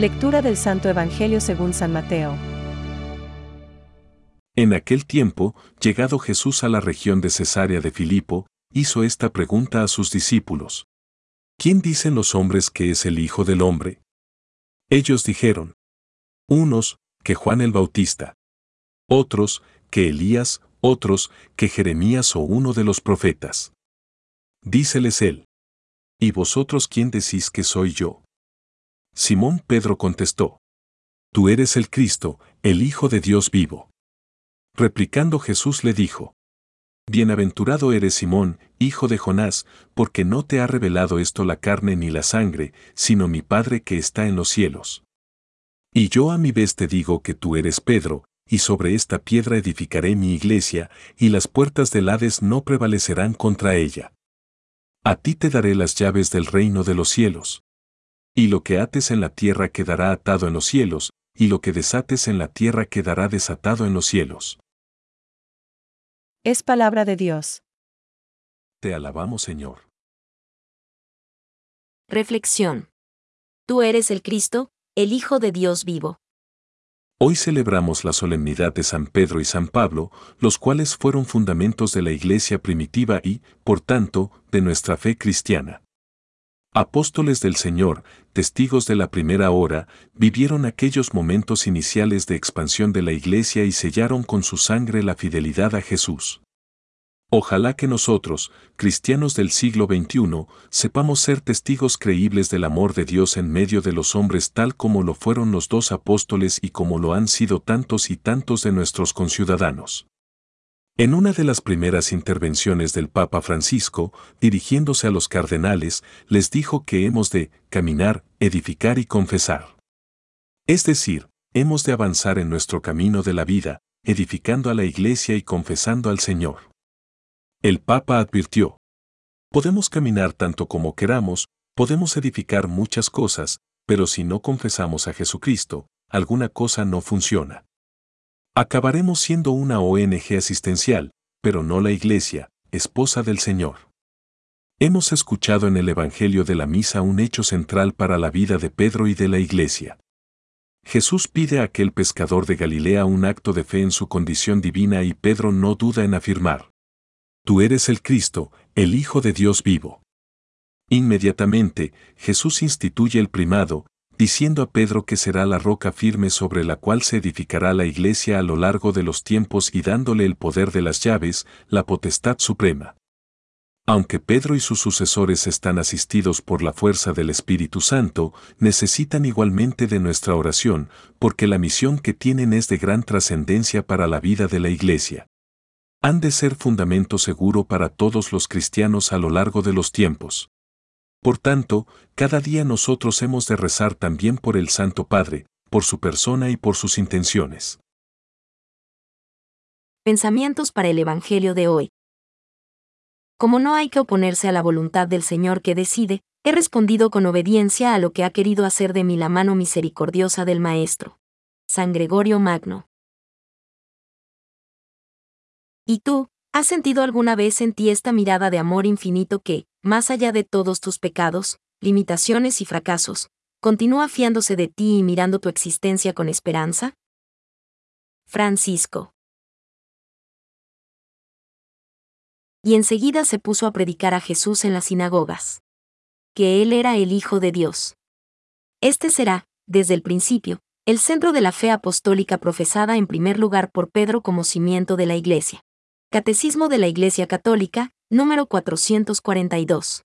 Lectura del Santo Evangelio según San Mateo. En aquel tiempo, llegado Jesús a la región de Cesarea de Filipo, hizo esta pregunta a sus discípulos. ¿Quién dicen los hombres que es el Hijo del Hombre? Ellos dijeron. Unos, que Juan el Bautista. Otros, que Elías, otros, que Jeremías o uno de los profetas. Díceles él. ¿Y vosotros quién decís que soy yo? Simón Pedro contestó. Tú eres el Cristo, el Hijo de Dios vivo. Replicando Jesús le dijo. Bienaventurado eres Simón, hijo de Jonás, porque no te ha revelado esto la carne ni la sangre, sino mi Padre que está en los cielos. Y yo a mi vez te digo que tú eres Pedro, y sobre esta piedra edificaré mi iglesia, y las puertas del Hades no prevalecerán contra ella. A ti te daré las llaves del reino de los cielos. Y lo que ates en la tierra quedará atado en los cielos, y lo que desates en la tierra quedará desatado en los cielos. Es palabra de Dios. Te alabamos, Señor. Reflexión. Tú eres el Cristo, el Hijo de Dios vivo. Hoy celebramos la solemnidad de San Pedro y San Pablo, los cuales fueron fundamentos de la Iglesia primitiva y, por tanto, de nuestra fe cristiana. Apóstoles del Señor, testigos de la primera hora, vivieron aquellos momentos iniciales de expansión de la Iglesia y sellaron con su sangre la fidelidad a Jesús. Ojalá que nosotros, cristianos del siglo XXI, sepamos ser testigos creíbles del amor de Dios en medio de los hombres tal como lo fueron los dos apóstoles y como lo han sido tantos y tantos de nuestros conciudadanos. En una de las primeras intervenciones del Papa Francisco, dirigiéndose a los cardenales, les dijo que hemos de caminar, edificar y confesar. Es decir, hemos de avanzar en nuestro camino de la vida, edificando a la Iglesia y confesando al Señor. El Papa advirtió, podemos caminar tanto como queramos, podemos edificar muchas cosas, pero si no confesamos a Jesucristo, alguna cosa no funciona. Acabaremos siendo una ONG asistencial, pero no la Iglesia, esposa del Señor. Hemos escuchado en el Evangelio de la Misa un hecho central para la vida de Pedro y de la Iglesia. Jesús pide a aquel pescador de Galilea un acto de fe en su condición divina y Pedro no duda en afirmar. Tú eres el Cristo, el Hijo de Dios vivo. Inmediatamente, Jesús instituye el primado, diciendo a Pedro que será la roca firme sobre la cual se edificará la iglesia a lo largo de los tiempos y dándole el poder de las llaves, la potestad suprema. Aunque Pedro y sus sucesores están asistidos por la fuerza del Espíritu Santo, necesitan igualmente de nuestra oración, porque la misión que tienen es de gran trascendencia para la vida de la Iglesia. Han de ser fundamento seguro para todos los cristianos a lo largo de los tiempos. Por tanto, cada día nosotros hemos de rezar también por el Santo Padre, por su persona y por sus intenciones. Pensamientos para el Evangelio de hoy. Como no hay que oponerse a la voluntad del Señor que decide, he respondido con obediencia a lo que ha querido hacer de mí la mano misericordiosa del Maestro. San Gregorio Magno. ¿Y tú, has sentido alguna vez en ti esta mirada de amor infinito que, más allá de todos tus pecados, limitaciones y fracasos, continúa fiándose de ti y mirando tu existencia con esperanza? Francisco. Y enseguida se puso a predicar a Jesús en las sinagogas. Que Él era el Hijo de Dios. Este será, desde el principio, el centro de la fe apostólica profesada en primer lugar por Pedro como cimiento de la Iglesia. Catecismo de la Iglesia Católica, número 442.